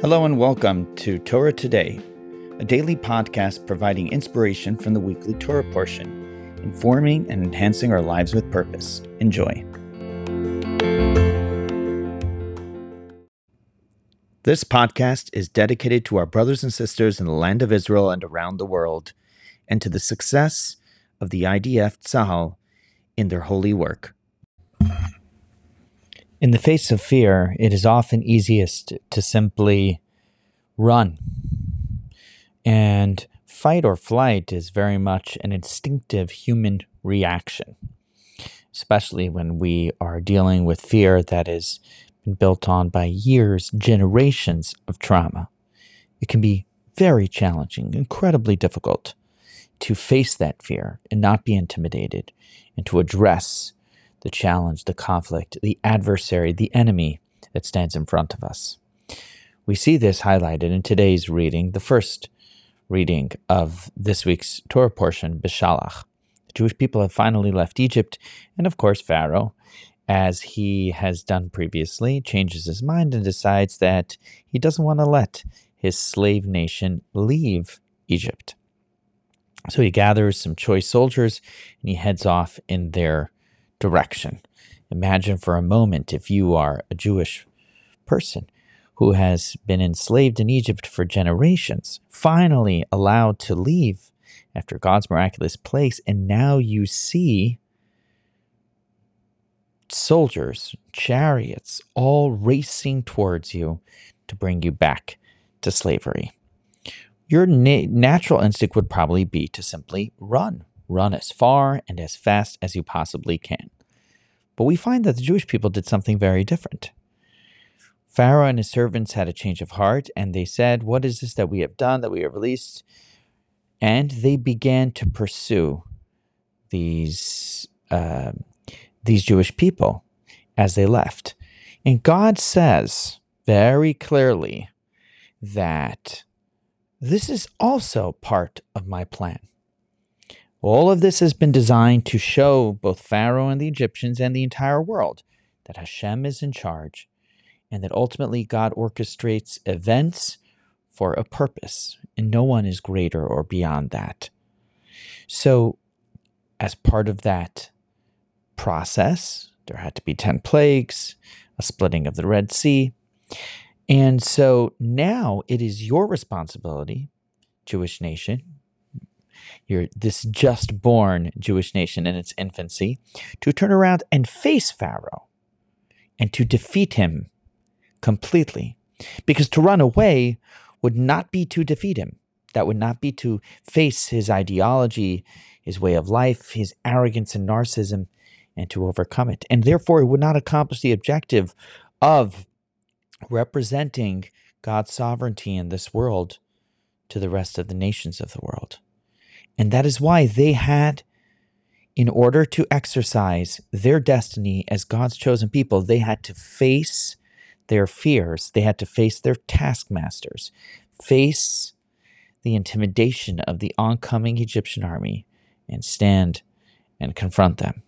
Hello and welcome to Torah Today, a daily podcast providing inspiration from the weekly Torah portion, informing and enhancing our lives with purpose. Enjoy. This podcast is dedicated to our brothers and sisters in the land of Israel and around the world, and to the success of the IDF Tzahal in their holy work. In the face of fear, it is often easiest to simply run. And fight or flight is very much an instinctive human reaction, especially when we are dealing with fear that has been built on by years, generations of trauma. It can be very challenging, incredibly difficult to face that fear and not be intimidated and to address the challenge, the conflict, the adversary, the enemy that stands in front of us. We see this highlighted in today's reading, the first reading of this week's Torah portion, Beshalach. The Jewish people have finally left Egypt, and of course, Pharaoh, as he has done previously, changes his mind and decides that he doesn't want to let his slave nation leave Egypt. So he gathers some choice soldiers and he heads off in their direction. Imagine for a moment if you are a Jewish person who has been enslaved in Egypt for generations, finally allowed to leave after God's miraculous place, and now you see soldiers, chariots, all racing towards you to bring you back to slavery. Your na- natural instinct would probably be to simply run, run as far and as fast as you possibly can. But we find that the Jewish people did something very different. Pharaoh and his servants had a change of heart, and they said, What is this that we have done, that we have released? And they began to pursue these, uh, these Jewish people as they left. And God says very clearly that this is also part of my plan. All of this has been designed to show both Pharaoh and the Egyptians and the entire world that Hashem is in charge and that ultimately God orchestrates events for a purpose, and no one is greater or beyond that. So, as part of that process, there had to be 10 plagues, a splitting of the Red Sea. And so now it is your responsibility, Jewish nation, you're this just born Jewish nation in its infancy, to turn around and face Pharaoh and to defeat him completely. Because to run away would not be to defeat him. That would not be to face his ideology, his way of life, his arrogance and narcissism, and to overcome it. And therefore, it would not accomplish the objective of representing God's sovereignty in this world to the rest of the nations of the world. And that is why they had, in order to exercise their destiny as God's chosen people, they had to face their fears, they had to face their taskmasters, face the intimidation of the oncoming Egyptian army, and stand and confront them.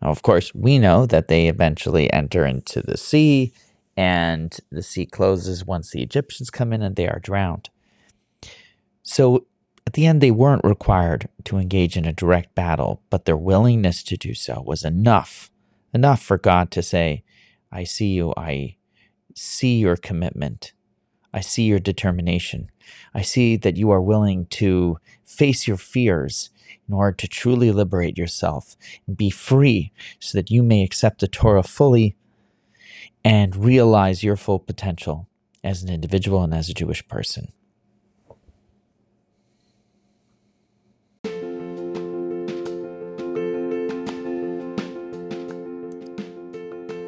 Now, of course, we know that they eventually enter into the sea, and the sea closes once the Egyptians come in and they are drowned. So at the end, they weren't required to engage in a direct battle, but their willingness to do so was enough, enough for God to say, I see you, I see your commitment, I see your determination, I see that you are willing to face your fears in order to truly liberate yourself and be free so that you may accept the Torah fully and realize your full potential as an individual and as a Jewish person.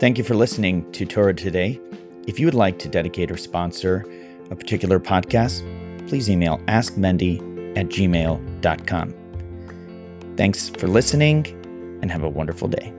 Thank you for listening to Torah Today. If you would like to dedicate or sponsor a particular podcast, please email askmendy at gmail.com. Thanks for listening and have a wonderful day.